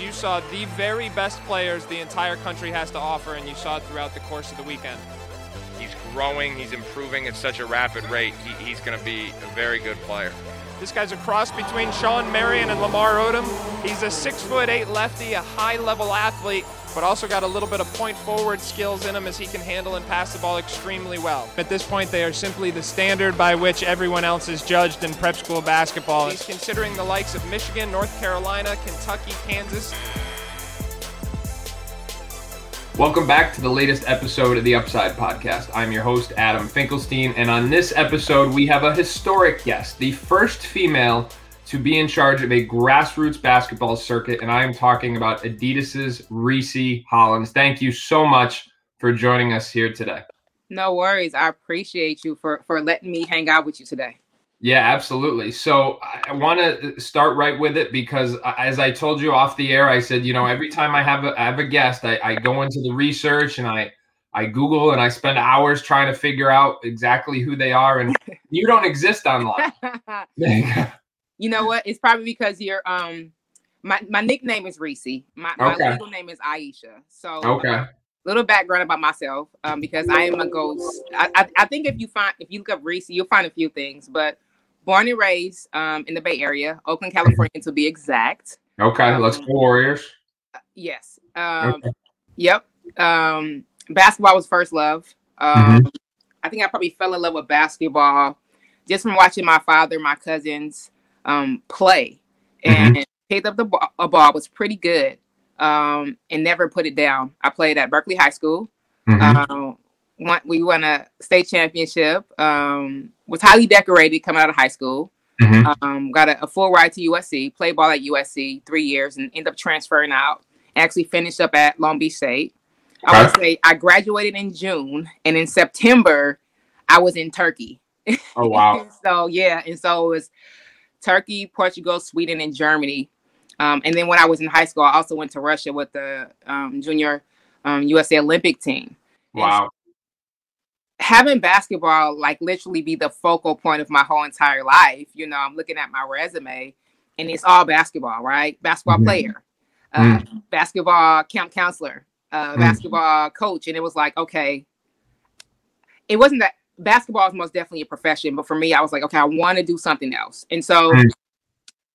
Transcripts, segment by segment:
you saw the very best players the entire country has to offer, and you saw it throughout the course of the weekend. He's growing, he's improving at such a rapid rate. He, he's going to be a very good player. This guy's a cross between Shawn Marion and Lamar Odom. He's a six foot eight lefty, a high level athlete, but also got a little bit of point forward skills in him as he can handle and pass the ball extremely well. At this point, they are simply the standard by which everyone else is judged in prep school basketball. He's considering the likes of Michigan, North Carolina, Kentucky, Kansas. Welcome back to the latest episode of the Upside Podcast. I'm your host, Adam Finkelstein, and on this episode, we have a historic guest, the first female to be in charge of a grassroots basketball circuit, and I am talking about Adidas's ReeCee Hollans. Thank you so much for joining us here today. No worries. I appreciate you for for letting me hang out with you today. Yeah, absolutely. So I want to start right with it because, uh, as I told you off the air, I said, you know, every time I have a, I have a guest, I, I go into the research and I I Google and I spend hours trying to figure out exactly who they are, and you don't exist online. you know what? It's probably because you're um my my nickname is ReeCee. My, my okay. legal name is Aisha. So okay. Little background about myself, um, because I am a ghost. I, I, I think if you find if you look up ReeCee, you'll find a few things, but born and raised um, in the Bay Area, Oakland, California, to be exact. Okay, um, let's go Warriors. Yes. Um, okay. Yep. Um, basketball was first love. Um, mm-hmm. I think I probably fell in love with basketball just from watching my father, my cousins um, play, and mm-hmm. picked up the ball, a ball was pretty good, um, and never put it down. I played at Berkeley High School. Mm-hmm. Um, we won a state championship. Um, was highly decorated coming out of high school. Mm-hmm. Um, got a, a, full ride to USC. Played ball at USC three years and ended up transferring out. Actually finished up at Long Beach State. I would say I graduated in June, and in September, I was in Turkey. Oh wow! so yeah, and so it was Turkey, Portugal, Sweden, and Germany. Um, and then when I was in high school, I also went to Russia with the um, junior um, USA Olympic team. Wow having basketball like literally be the focal point of my whole entire life. You know, I'm looking at my resume and it's all basketball, right? Basketball mm-hmm. player, uh, mm-hmm. basketball camp counselor, uh, mm-hmm. basketball coach. And it was like, okay, it wasn't that basketball is most definitely a profession, but for me, I was like, okay, I want to do something else. And so mm.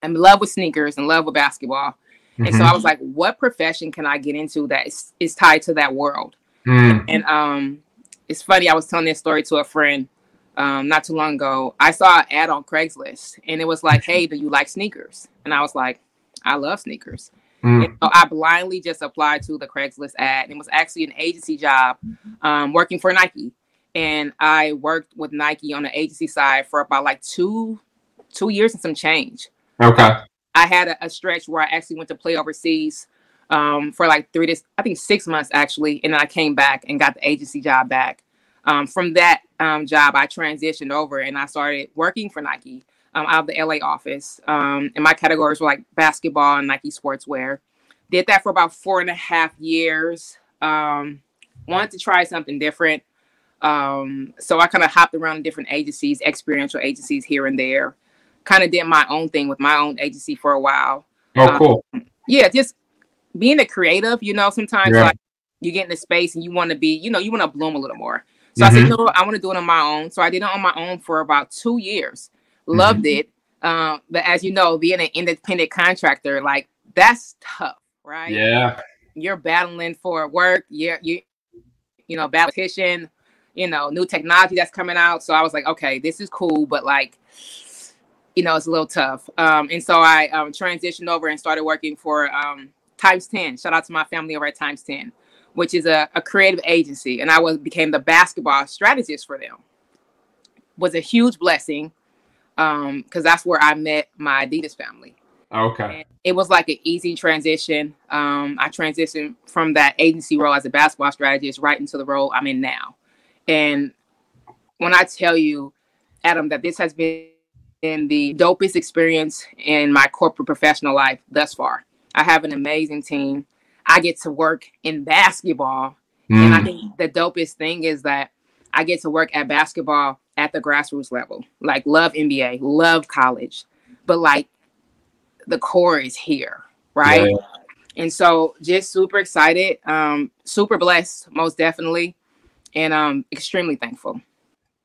I'm in love with sneakers and love with basketball. And so mm-hmm. I was like, what profession can I get into that is, is tied to that world? Mm. And um, it's funny. I was telling this story to a friend um, not too long ago. I saw an ad on Craigslist, and it was like, "Hey, do you like sneakers?" And I was like, "I love sneakers." Mm. So I blindly just applied to the Craigslist ad. And it was actually an agency job, um, working for Nike, and I worked with Nike on the agency side for about like two, two years and some change. Okay. I had a, a stretch where I actually went to play overseas um, for like three to I think six months actually, and then I came back and got the agency job back. Um, from that um, job, I transitioned over and I started working for Nike um, out of the LA office. Um, and my categories were like basketball and Nike sportswear. Did that for about four and a half years. Um, wanted to try something different. So I kind of hopped around different agencies, experiential agencies here and there. Kind of did my own thing with my own agency for a while. Oh, cool. yeah, just being a creative, you know, sometimes yeah. like you get in the space and you want to be, you know, you want to bloom a little more. So mm-hmm. I said, no, I want to do it on my own. So I did it on my own for about two years. Loved mm-hmm. it. Um, but as you know, being an independent contractor, like that's tough, right? Yeah. You're battling for work. You're you, you know, competition, you know, new technology that's coming out. So I was like, okay, this is cool, but like, you know, it's a little tough. Um, and so I um, transitioned over and started working for um, Times 10. Shout out to my family over at Times 10, which is a, a creative agency. And I was became the basketball strategist for them. Was a huge blessing because um, that's where I met my Adidas family. Okay. And it was like an easy transition. Um, I transitioned from that agency role as a basketball strategist right into the role I'm in now. And when I tell you, Adam, that this has been the dopest experience in my corporate professional life thus far. I have an amazing team. I get to work in basketball. Mm. And I mm. think the dopest thing is that I get to work at basketball at the grassroots level. Like love NBA, love college. But like the core is here, right? Yeah. and so just super excited, um, super blessed, most definitely, and um, extremely thankful.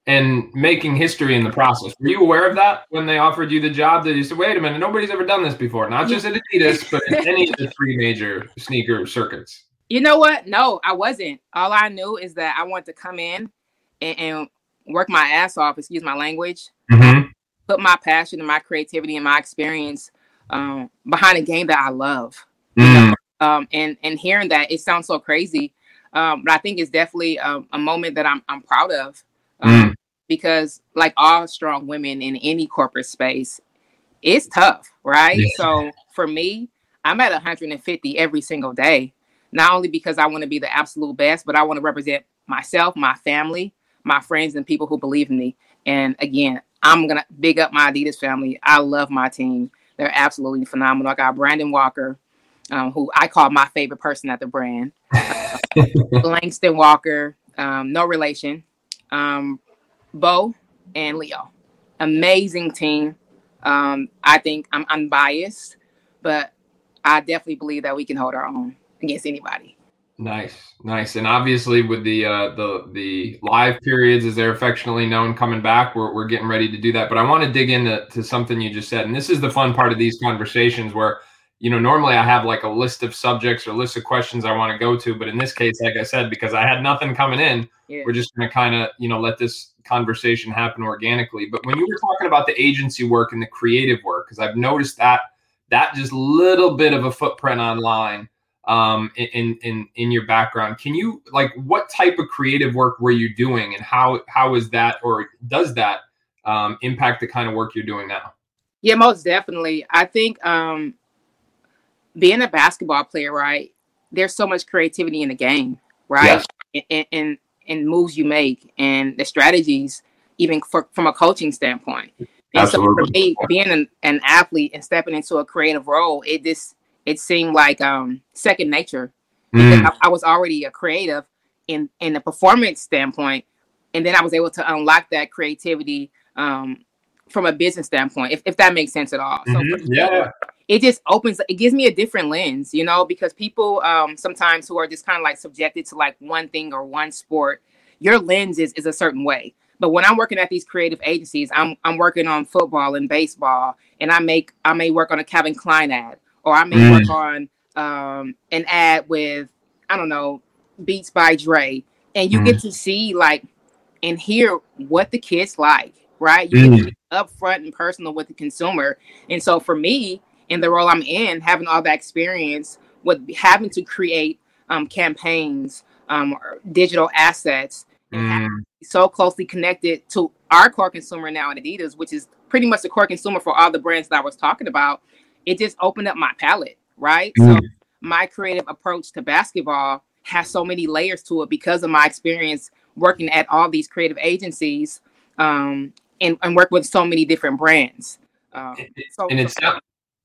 And making history in the process. Were you aware of that when they offered you the job? That you said, "Wait a minute, nobody's ever done this before. Not just at Adidas, but in any of the three major sneaker circuits." You know what? No, I wasn't. All I knew is that I wanted to come in and, and work my ass off. Excuse my language. Mm-hmm. Put my passion and my creativity and my experience um, behind a game that I love. Mm. Um, and and hearing that, it sounds so crazy, um, but I think it's definitely a, a moment that I'm I'm proud of. Um, Mm. Because like all strong women in any corporate space, it's tough, right? Yeah. So for me, I'm at 150 every single day. Not only because I want to be the absolute best, but I want to represent myself, my family, my friends, and people who believe in me. And again, I'm gonna big up my Adidas family. I love my team. They're absolutely phenomenal. I got Brandon Walker, um, who I call my favorite person at the brand. Langston Walker, um, no relation. Um, Bo and Leo, amazing team. Um, I think I'm unbiased, but I definitely believe that we can hold our own against anybody. Nice, nice, and obviously with the uh, the the live periods, as they're affectionately known, coming back, we're we're getting ready to do that. But I want to dig into to something you just said, and this is the fun part of these conversations where you know normally I have like a list of subjects or list of questions I want to go to, but in this case, like I said, because I had nothing coming in, Yeah. we're just going to kind of you know let this conversation happen organically. But when you were talking about the agency work and the creative work, because I've noticed that that just little bit of a footprint online um in in in your background can you like what type of creative work were you doing and how how is that or does that um impact the kind of work you're doing now Yeah, most definitely. I think um being a basketball player, right? There's so much creativity in the game, right? And, and and moves you make and the strategies, even for, from a coaching standpoint. And so for me, being an, an athlete and stepping into a creative role, it just it seemed like um second nature because Mm, I, I was already a creative in in the performance standpoint, and then I was able to unlock that creativity um, from a business standpoint, if, if that makes sense at all. So mhm, for- yeah it just opens, it gives me a different lens, you know, because people um, sometimes who are just kind of like subjected to like one thing or one sport, your lens is is a certain way. But when I'm working at these creative agencies, I'm I'm working on football and baseball, and I make I may work on a Calvin Klein ad, or I may Mm. work on um, an ad with I don't know Beats by Dre, and you get to see like and hear what the kids like, right? You get to be upfront and personal with the consumer, and so for me, in the role I'm in, having all that experience with having to create um, campaigns, um, or digital assets, and Mm, so closely connected to our core consumer now at Adidas, which is pretty much the core consumer for all the brands that I was talking about, it just opened up my palette, right? So Mm. my creative approach to basketball has so many layers to it because of my experience working at all these creative agencies um, and, and work with so many different brands. Um, so, and it sounds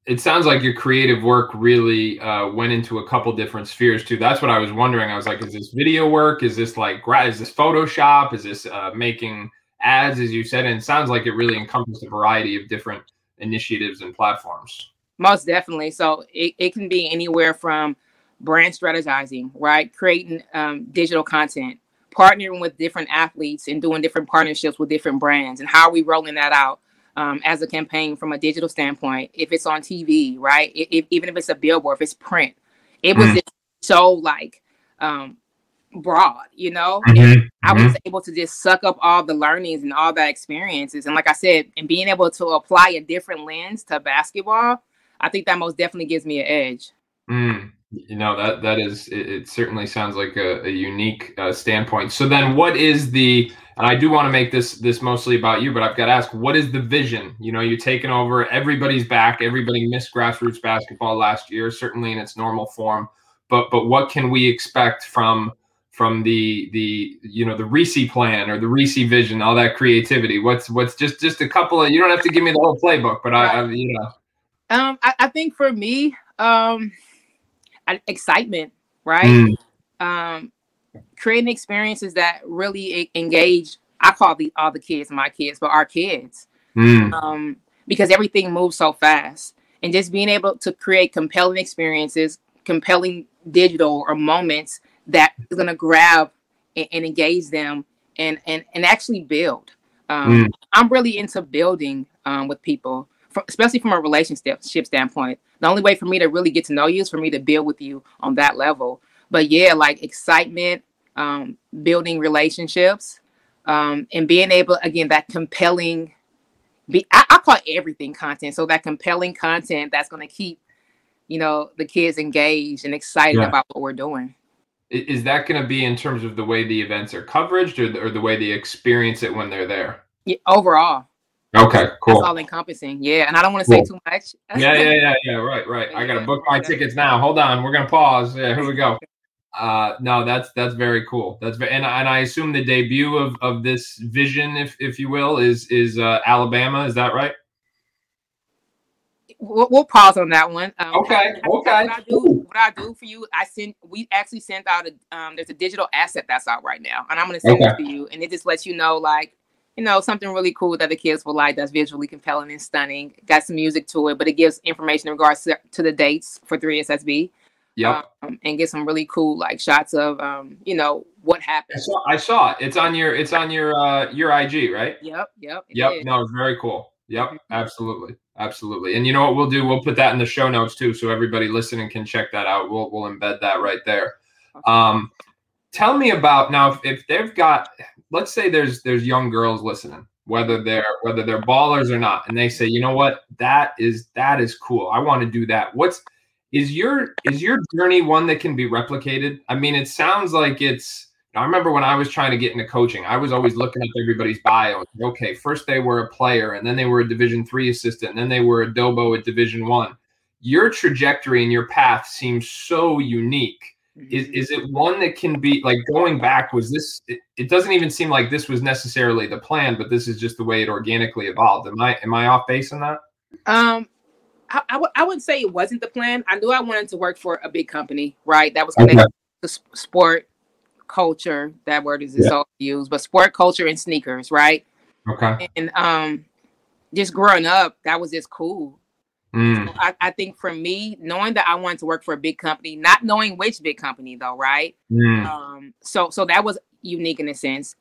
it sounds like your creative work really uh, went into a couple different spheres too. That's what I was wondering. I was like, is this video work? Is this like is this Photoshop? Is this uh, making ads, as you said? And it sounds like it really encompassed a variety of different initiatives and platforms. Most definitely. So it, it can be anywhere from brand strategizing, right? Creating um, digital content, partnering with different athletes and doing different partnerships with different brands. And how are we rolling that out um, as a campaign from a digital standpoint? If it's on TV, right? I- if, even if it's a billboard, if it's print, it was Mm. just so like um, broad, you know? Mm-hmm. I was able to just suck up all the learnings and all the experiences. And like I said, and being able to apply a different lens to basketball, I think that most definitely gives me an edge. Mm, you know that that is it, it certainly sounds like a, a unique uh, standpoint. So then, what is the? And I do want to make this this mostly about you, but I've got to ask, what is the vision? You know, you're taking over. Everybody's back. Everybody missed grassroots basketball last year, certainly in its normal form. But but what can we expect from from the the you know the ReeCee plan or the ReeCee vision, all that creativity? What's what's just just a couple of? You don't have to give me the whole playbook, but I, I you know. Um, I, I think for me, um, I- excitement, right? Mm, Um, creating experiences that really engage. I call the all the kids my kids, but our kids. mm, um, because everything moves so fast. And just being able to create compelling experiences, compelling digital or moments that is going to grab and, and, engage them and and and actually build. Um, mm. I'm really into building um, with people, especially from a relationship standpoint. The only way for me to really get to know you is for me to build with you on that level. But yeah, like excitement, um, building relationships, um, and being able again that compelling. Be I, I call everything content. So that compelling content that's going to keep, you know, the kids engaged and excited yeah. about what we're doing. Is that going to be in terms of the way the events are coveraged, or the, or the way they experience it when they're there? Yeah, overall. Okay, cool. That's all encompassing. Yeah, and I don't want to say too much. yeah, yeah, yeah, yeah. Right, right. I got to book my tickets now. Hold on, we're gonna pause. Yeah, here we go. Uh, no, that's that's very cool. That's very, and and I assume the debut of of this vision, if if you will, is is uh, Alabama. Is that right? We'll, we'll pause on that one. Um, okay. okay. What I do, what I do for you, I send. We actually sent out a. Um, there's a digital asset that's out right now, and I'm going to send okay. it to you, and it just lets you know, like, you know, something really cool that the kids will like. That's visually compelling and stunning. Got some music to it, but it gives information in regards to, to the dates for 3SSB. Yeah. Um, and get some really cool like shots of um, you know, what happened. I saw, I saw it. It's on your it's on your uh your IG, right? Yep, yep. Yep. Is. No, it's very cool. Yep, mm-hmm. absolutely. Absolutely. And you know what we'll do? We'll put that in the show notes too so everybody listening can check that out. We'll we'll embed that right there. Um tell me about now if, if they've got let's say there's there's young girls listening whether they're whether they're ballers or not and they say you know what that is that is cool i want to do that what's is your is your journey one that can be replicated? I mean, it sounds like it's. I remember when I was trying to get into coaching, I was always looking up everybody's bio. Okay, first they were a player, and then they were a Division three assistant, and then they were a Dobo at Division one. Your trajectory and your path seems so unique. Is is it one that can be like going back? Was this? It, it doesn't even seem like this was necessarily the plan, but this is just the way it organically evolved. Am I am I off base on that? Um, I, I, w- I wouldn't say it wasn't the plan. I knew I wanted to work for a big company, right? That was connected okay. to sport culture. That word is yeah. so used, but sport culture and sneakers, right? Okay. And um, just growing up, that was just cool. Mm. So I, I, think for me, knowing that I wanted to work for a big company, not knowing which big company though, right? Mm. Um, so so that was unique in a sense,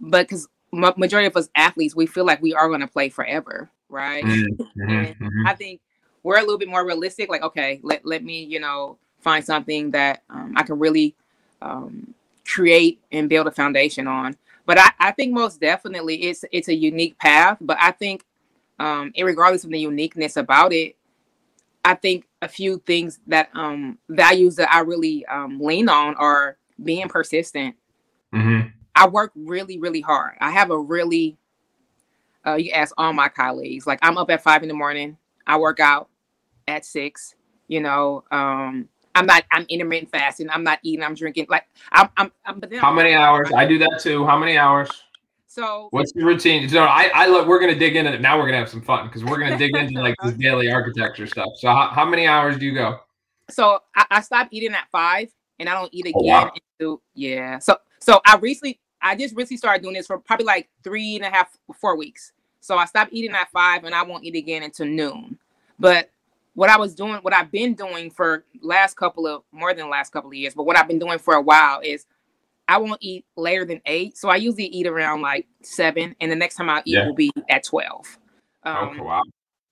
but because majority of us athletes, we feel like we are going to play forever, right? Mm-hmm. mm-hmm. I think we're a little bit more realistic. Like, okay, let let me, you know, find something that um, I can really um, create and build a foundation on. But I, I think most definitely it's it's a unique path. But I think, um, regardless of the uniqueness about it, I think a few things that um, values that I really um, lean on are being persistent. Mm-hmm. I work really, really hard. I have a really, uh, you ask all my colleagues, like I'm up at five in the morning. I work out at six. You know, um, I'm not. I'm intermittent fasting. I'm not eating. I'm drinking. Like I'm. I'm. I'm but then How I'm, many hours? I do that too. How many hours? So what's your routine? So I, I look, we're gonna dig into it. Now we're gonna have some fun because we're gonna dig into like this daily architecture stuff. So how, how many hours do you go? So I, I stopped eating at five, and I don't eat again oh, wow. until yeah. So so I recently, I just recently started doing this for probably like three and a half, four weeks. So I stopped eating at five, and I won't eat again until noon. But what I was doing, what I've been doing for last couple of more than last couple of years, but what I've been doing for a while is I won't eat later than eight. So I usually eat around like seven, and the next time I eat yeah. will be at twelve. Um, okay, wow.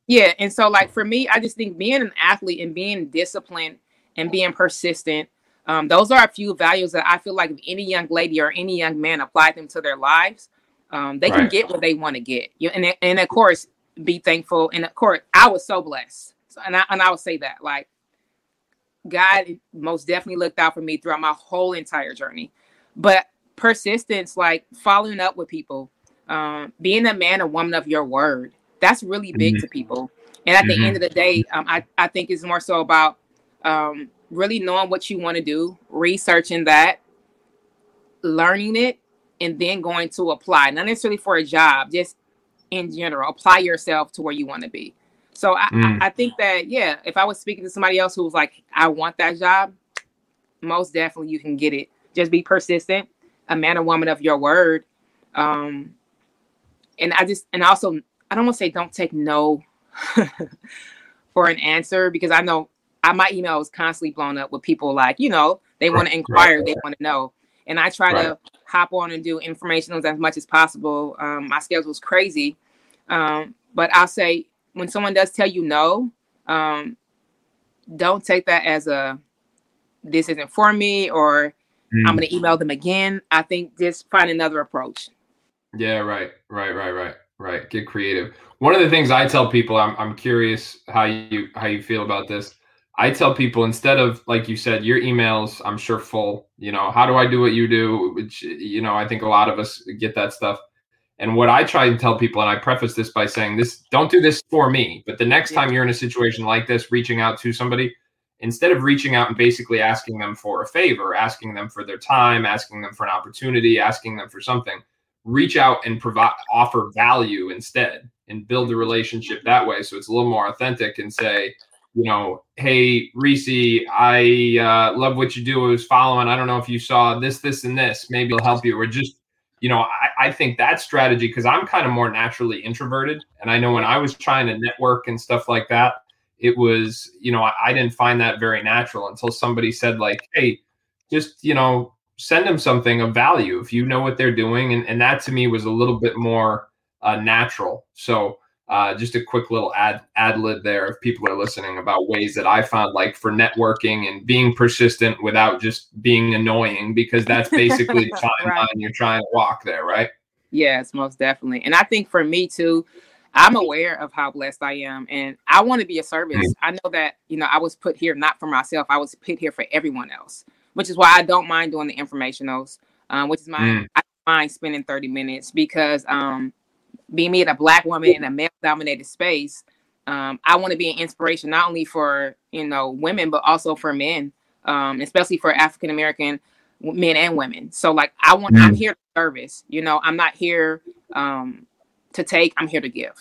Yeah, and so like for me, I just think being an athlete and being disciplined and being persistent, um, those are a few values that I feel like if any young lady or any young man apply them to their lives, um, they right. can get what they want to get. You and and of course be thankful. And of course, I was so blessed and I and I would say that like God most definitely looked out for me throughout my whole entire journey. But persistence, like following up with people, um, being a man or woman of your word, that's really big mm-hmm. to people. And at mm-hmm. the end of the day, um, I, I think it's more so about um, really knowing what you want to do, researching that, learning it, and then going to apply, not necessarily for a job, just in general, apply yourself to where you want to be. So I, mm. I, I think that yeah, if I was speaking to somebody else who was like, I want that job, most definitely you can get it. Just be persistent, a man or woman of your word. Um, and I just and also I don't want to say don't take no for an answer because I know I, my email is constantly blown up with people like, you know, they want to inquire, right. they want to know. And I try right. to hop on and do information as much as possible. Um, my schedule is crazy. Um, but I'll say when someone does tell you no, um, don't take that as a this isn't for me or mm. I'm going to email them again. I think just find another approach. Yeah, right, right, right, right, right. Get creative. One of the things I tell people, I'm, I'm curious how you how you feel about this. I tell people instead of like you said, your emails, I'm sure full. You know, how do I do what you do? Which you know, I think a lot of us get that stuff. And what I try to tell people, and I preface this by saying this: don't do this for me. But the next time you're in a situation like this, reaching out to somebody, instead of reaching out and basically asking them for a favor, asking them for their time, asking them for an opportunity, asking them for something, reach out and provide offer value instead and build the relationship that way. So it's a little more authentic and say, you know, hey ReeCee, I uh, love what you do. I was following. I don't know if you saw this, this, and this. Maybe it'll help you. Or just, you know, I, I think that strategy because I'm kind of more naturally introverted, and I know when I was trying to network and stuff like that, it was, you know, I, I didn't find that very natural until somebody said like, hey, just you know, send them something of value if you know what they're doing, and and that to me was a little bit more uh, natural. So uh, just a quick little ad ad lib there if people are listening about ways that I found like for networking and being persistent without just being annoying because that's basically the timeline right. you're trying to walk there, right? Yes, most definitely. And I think for me too, I'm aware of how blessed I am and I want to be a service. Mm-hmm. I know that, you know, I was put here not for myself, I was put here for everyone else, which is why I don't mind doing the informationals, um, which is my, mm. I mind spending 30 minutes because um, being me a black woman in a male dominated space, um, I want to be an inspiration not only for you know women but also for men, um, especially for African American men and women. So like I want, mm. I'm here to service. You know, I'm not here um, to take. I'm here to give.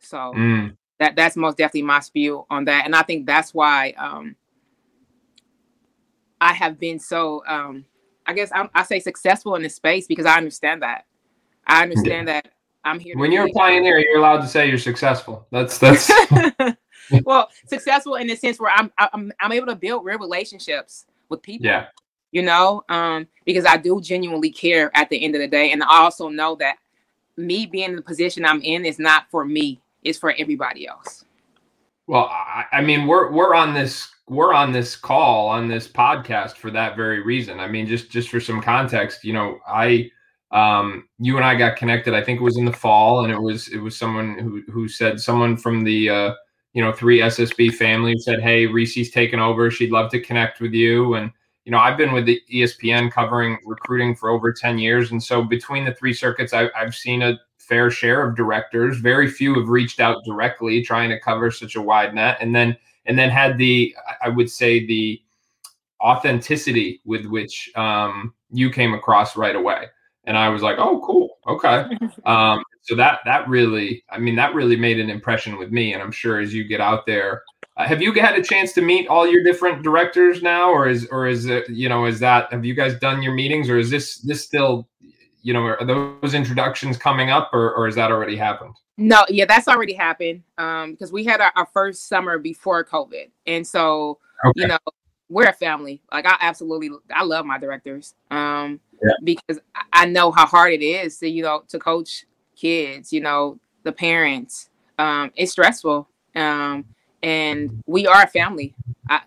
So mm. that that's most definitely my spew on that, and I think that's why um, I have been so. Um, I guess I, I say successful in this space because I understand that. I understand that I'm here. When you're a pioneer, you're allowed to say you're successful. That's that's. well, successful in the sense where I'm I'm I'm able to build real relationships with people. Yeah. You know, um, because I do genuinely care at the end of the day, and I also know that me being in the position I'm in is not for me; it's for everybody else. Well, I, I mean, we're we're on this we're on this call on this podcast for that very reason. I mean, just just for some context, you know, I um, you and I got connected. I think it was in the fall, and it was it was someone who who said someone from the uh, you know three SSB family said, "Hey, ReeCee's taken over. She'd love to connect with you." And you know, I've been with the ESPN covering recruiting for over ten years, and so between the three circuits, I, I've seen a fair share of directors. Very few have reached out directly, trying to cover such a wide net, and then and then had the I would say the authenticity with which um, you came across right away and I was like, "Oh, cool, okay." Um, so that that really, I mean, that really made an impression with me, and I'm sure as you get out there, uh, have you had a chance to meet all your different directors now, or is or is it you know is that have you guys done your meetings, or is this this still you know are those introductions coming up, or or has that already happened? No, yeah, that's already happened um, because we had our, our first summer before COVID, and so okay. you know we're a family. Like I absolutely, I love my directors. Um, yeah. because I know how hard it is to you know to coach kids. You know the parents. Um, it's stressful. Um, and we are a family. I,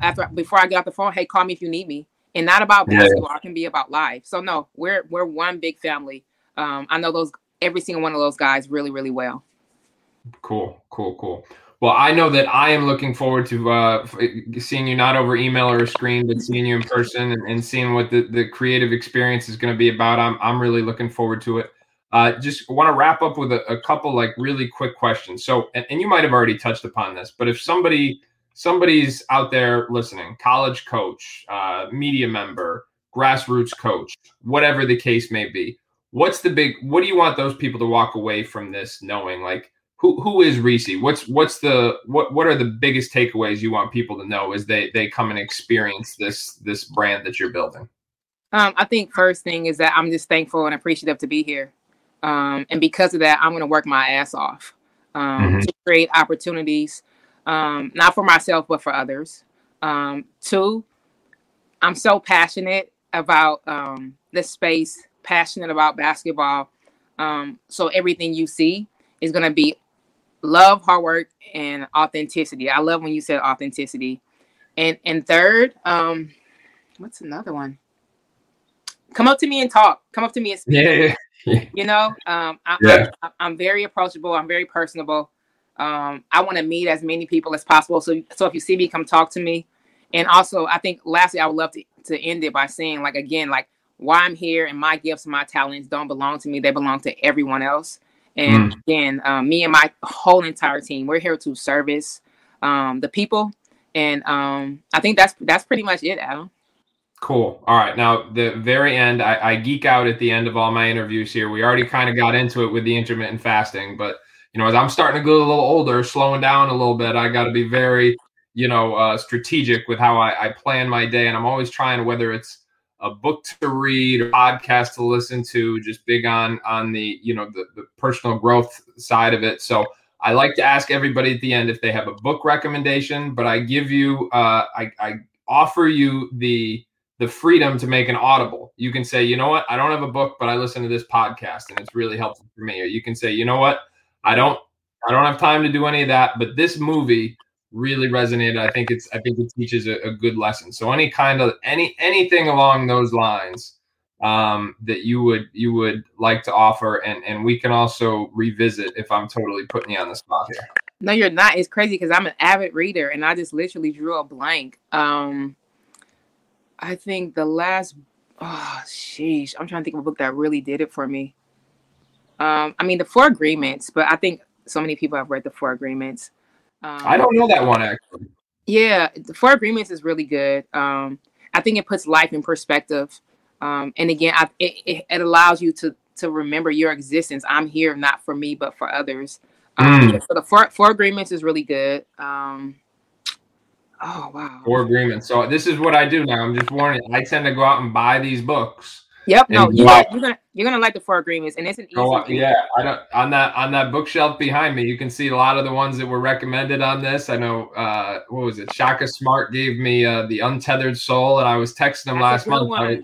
after before I get off the phone, hey, call me if you need me. And not about basketball. Yeah. It can be about life. So no, we're we're one big family. Um, I know those every single one of those guys really really well. Cool, cool, cool. Well, I know that I am looking forward to uh, seeing you not over email or a screen, but seeing you in person and, and seeing what the, the creative experience is going to be about. I'm, I'm really looking forward to it. Uh, just want to wrap up with a, a, couple like really quick questions. So, and, and you might have already touched upon this, but if somebody somebody's out there listening, college coach, uh, media member, grassroots coach, whatever the case may be, what's the big? What do you want those people to walk away from this knowing? Like, who who is ReeCee? What's what's the what what are the biggest takeaways you want people to know as they they come and experience this this brand that you're building? Um, I think first thing is that I'm just thankful and appreciative to be here, um, and because of that, I'm going to work my ass off um, mm-hmm. to create opportunities um, not for myself, but for others. Um, two, I'm so passionate about um, this space, passionate about basketball. Um, so everything you see is going to be love, hard work, and authenticity. I love when you said authenticity. And and third, um, what's another one? Come up to me and talk. Come up to me and speak. Yeah. yeah. You know, um, I, Yeah. I, I'm very approachable. I'm very personable. Um, I want to meet as many people as possible. So, so if you see me, come talk to me. And also, I think lastly, I would love to, to end it by saying, like, again, like why I'm here and my gifts and my talents don't belong to me. They belong to everyone else. And again, um, me and my whole entire team, we're here to service um, the people. And um, I think that's that's pretty much it, Adam. Cool. All right. Now, the very end, I, I geek out at the end of all my interviews here. We already kind of got into it with the intermittent fasting, but you know, as I'm starting to get a little older, slowing down a little bit, I got to be very, you know, uh, strategic with how I, I plan my day. And I'm always trying, whether it's a book to read a podcast to listen to, just big on on the, you know, the, the personal growth side of it. So I like to ask everybody at the end if they have a book recommendation, but I give you, uh, I, I offer you the the freedom to make an audible. You can say, you know what, I don't have a book, but I listen to this podcast and it's really helpful for me. Or you can say, you know what, I don't I don't have time to do any of that, but this movie really resonated. I think it's I think it teaches a, a good lesson. So any kind of any anything along those lines um, that you would you would like to offer, and and we can also revisit if I'm totally putting you on the spot here. No, you're not. It's crazy because I'm an avid reader and I just literally drew a blank. Um, I think the last, oh, sheesh, I'm trying to think of a book that really did it for me. Um, I mean, the Four Agreements, but I think so many people have read the Four Agreements. Um, I don't know that one actually. Yeah, the Four Agreements is really good. Um, I think it puts life in perspective, um, and again, I, it, it, allows you to to remember your existence. I'm here not for me, but for others. Um, Mm. So the Four, Four Agreements is really good. Um, oh wow. Four agreements. So this is what I do now. I'm just warning. I tend to go out and buy these books. Yep. No, And you are gonna you're gonna like the Four Agreements, and it's an easy. On, yeah, I don't on that on that bookshelf behind me. You can see a lot of the ones that were recommended on this. I know uh, what was it? Shaka Smart gave me uh, the Untethered Soul, and I was texting him That's last month. I.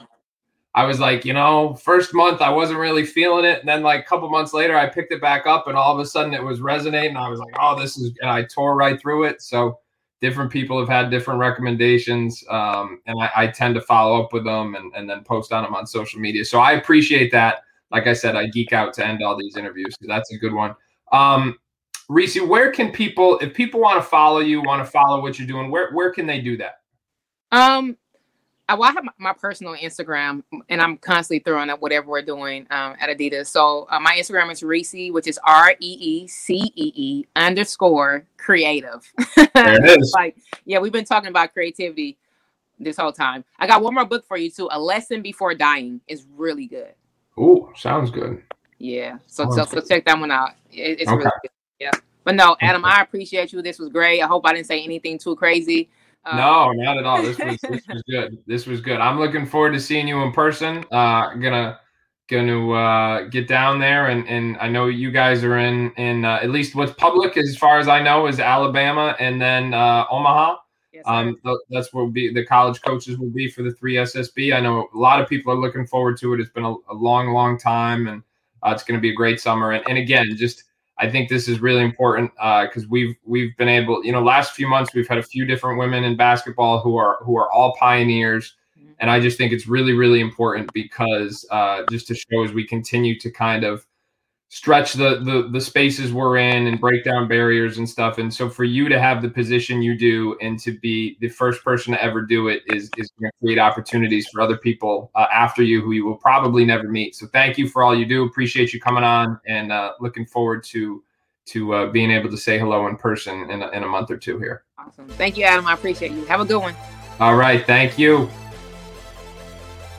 I was like, you know, first month I wasn't really feeling it, and then like a couple months later I picked it back up, and all of a sudden it was resonating. I was like, oh, this is, and I tore right through it. So different people have had different recommendations, um, and I, I tend to follow up with them and, and then post on them on social media. So I appreciate that. Like I said, I geek out to end all these interviews because that's a good one. Um, ReeCee, where can people, if people want to follow you, want to follow what you're doing, where where can they do that? Um, I, well, I have my, personal Instagram, and I'm constantly throwing up whatever we're doing um, at Adidas. So uh, my Instagram is ReeCee, which is R E E C E E underscore creative. There it is. like, yeah, we've been talking about creativity this whole time. I got one more book for you too. A lesson before dying is really good. Ooh, sounds good. Yeah, so Oh, so, so check that one out. It, it's Okay. really good. Yeah, but no, Adam, I appreciate you. This was great. I hope I didn't say anything too crazy. Um, No, not at all. This was this was good. This was good. I'm looking forward to seeing you in person. Uh gonna gonna uh get down there and and I know you guys are in in uh, at least what's public as far as I know is Alabama and then uh Omaha. yes. Um th- that's where be the college coaches will be for the 3 SSB. I know a lot of people are looking forward to it. It's been a, a long long time and uh, it's going to be a great summer and, and again just I think this is really important because we've we've been able, you know, last few months we've had a few different women in basketball who are who are all pioneers, Mhm. and I just think it's really really important because uh, just to show as we continue to kind of stretch the, the the spaces we're in and break down barriers and stuff. And so for you to have the position you do and to be the first person to ever do it is is going to create opportunities for other people uh, after you who you will probably never meet. So thank you for all you do. Appreciate you coming on and uh, looking forward to to uh, being able to say hello in person in a, in a month or two here. awesome. Thank you, Adam. I appreciate you. Have a good one. All right, thank you.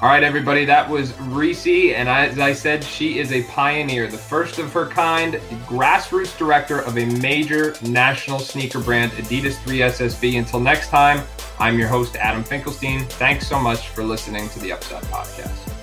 All right, everybody, that was ReeCee, and as I said, she is a pioneer, the first of her kind, grassroots director of a major national sneaker brand, Adidas 3SSB. Until next time, I'm your host, Adam Finkelstein. Thanks so much for listening to the Upside Podcast.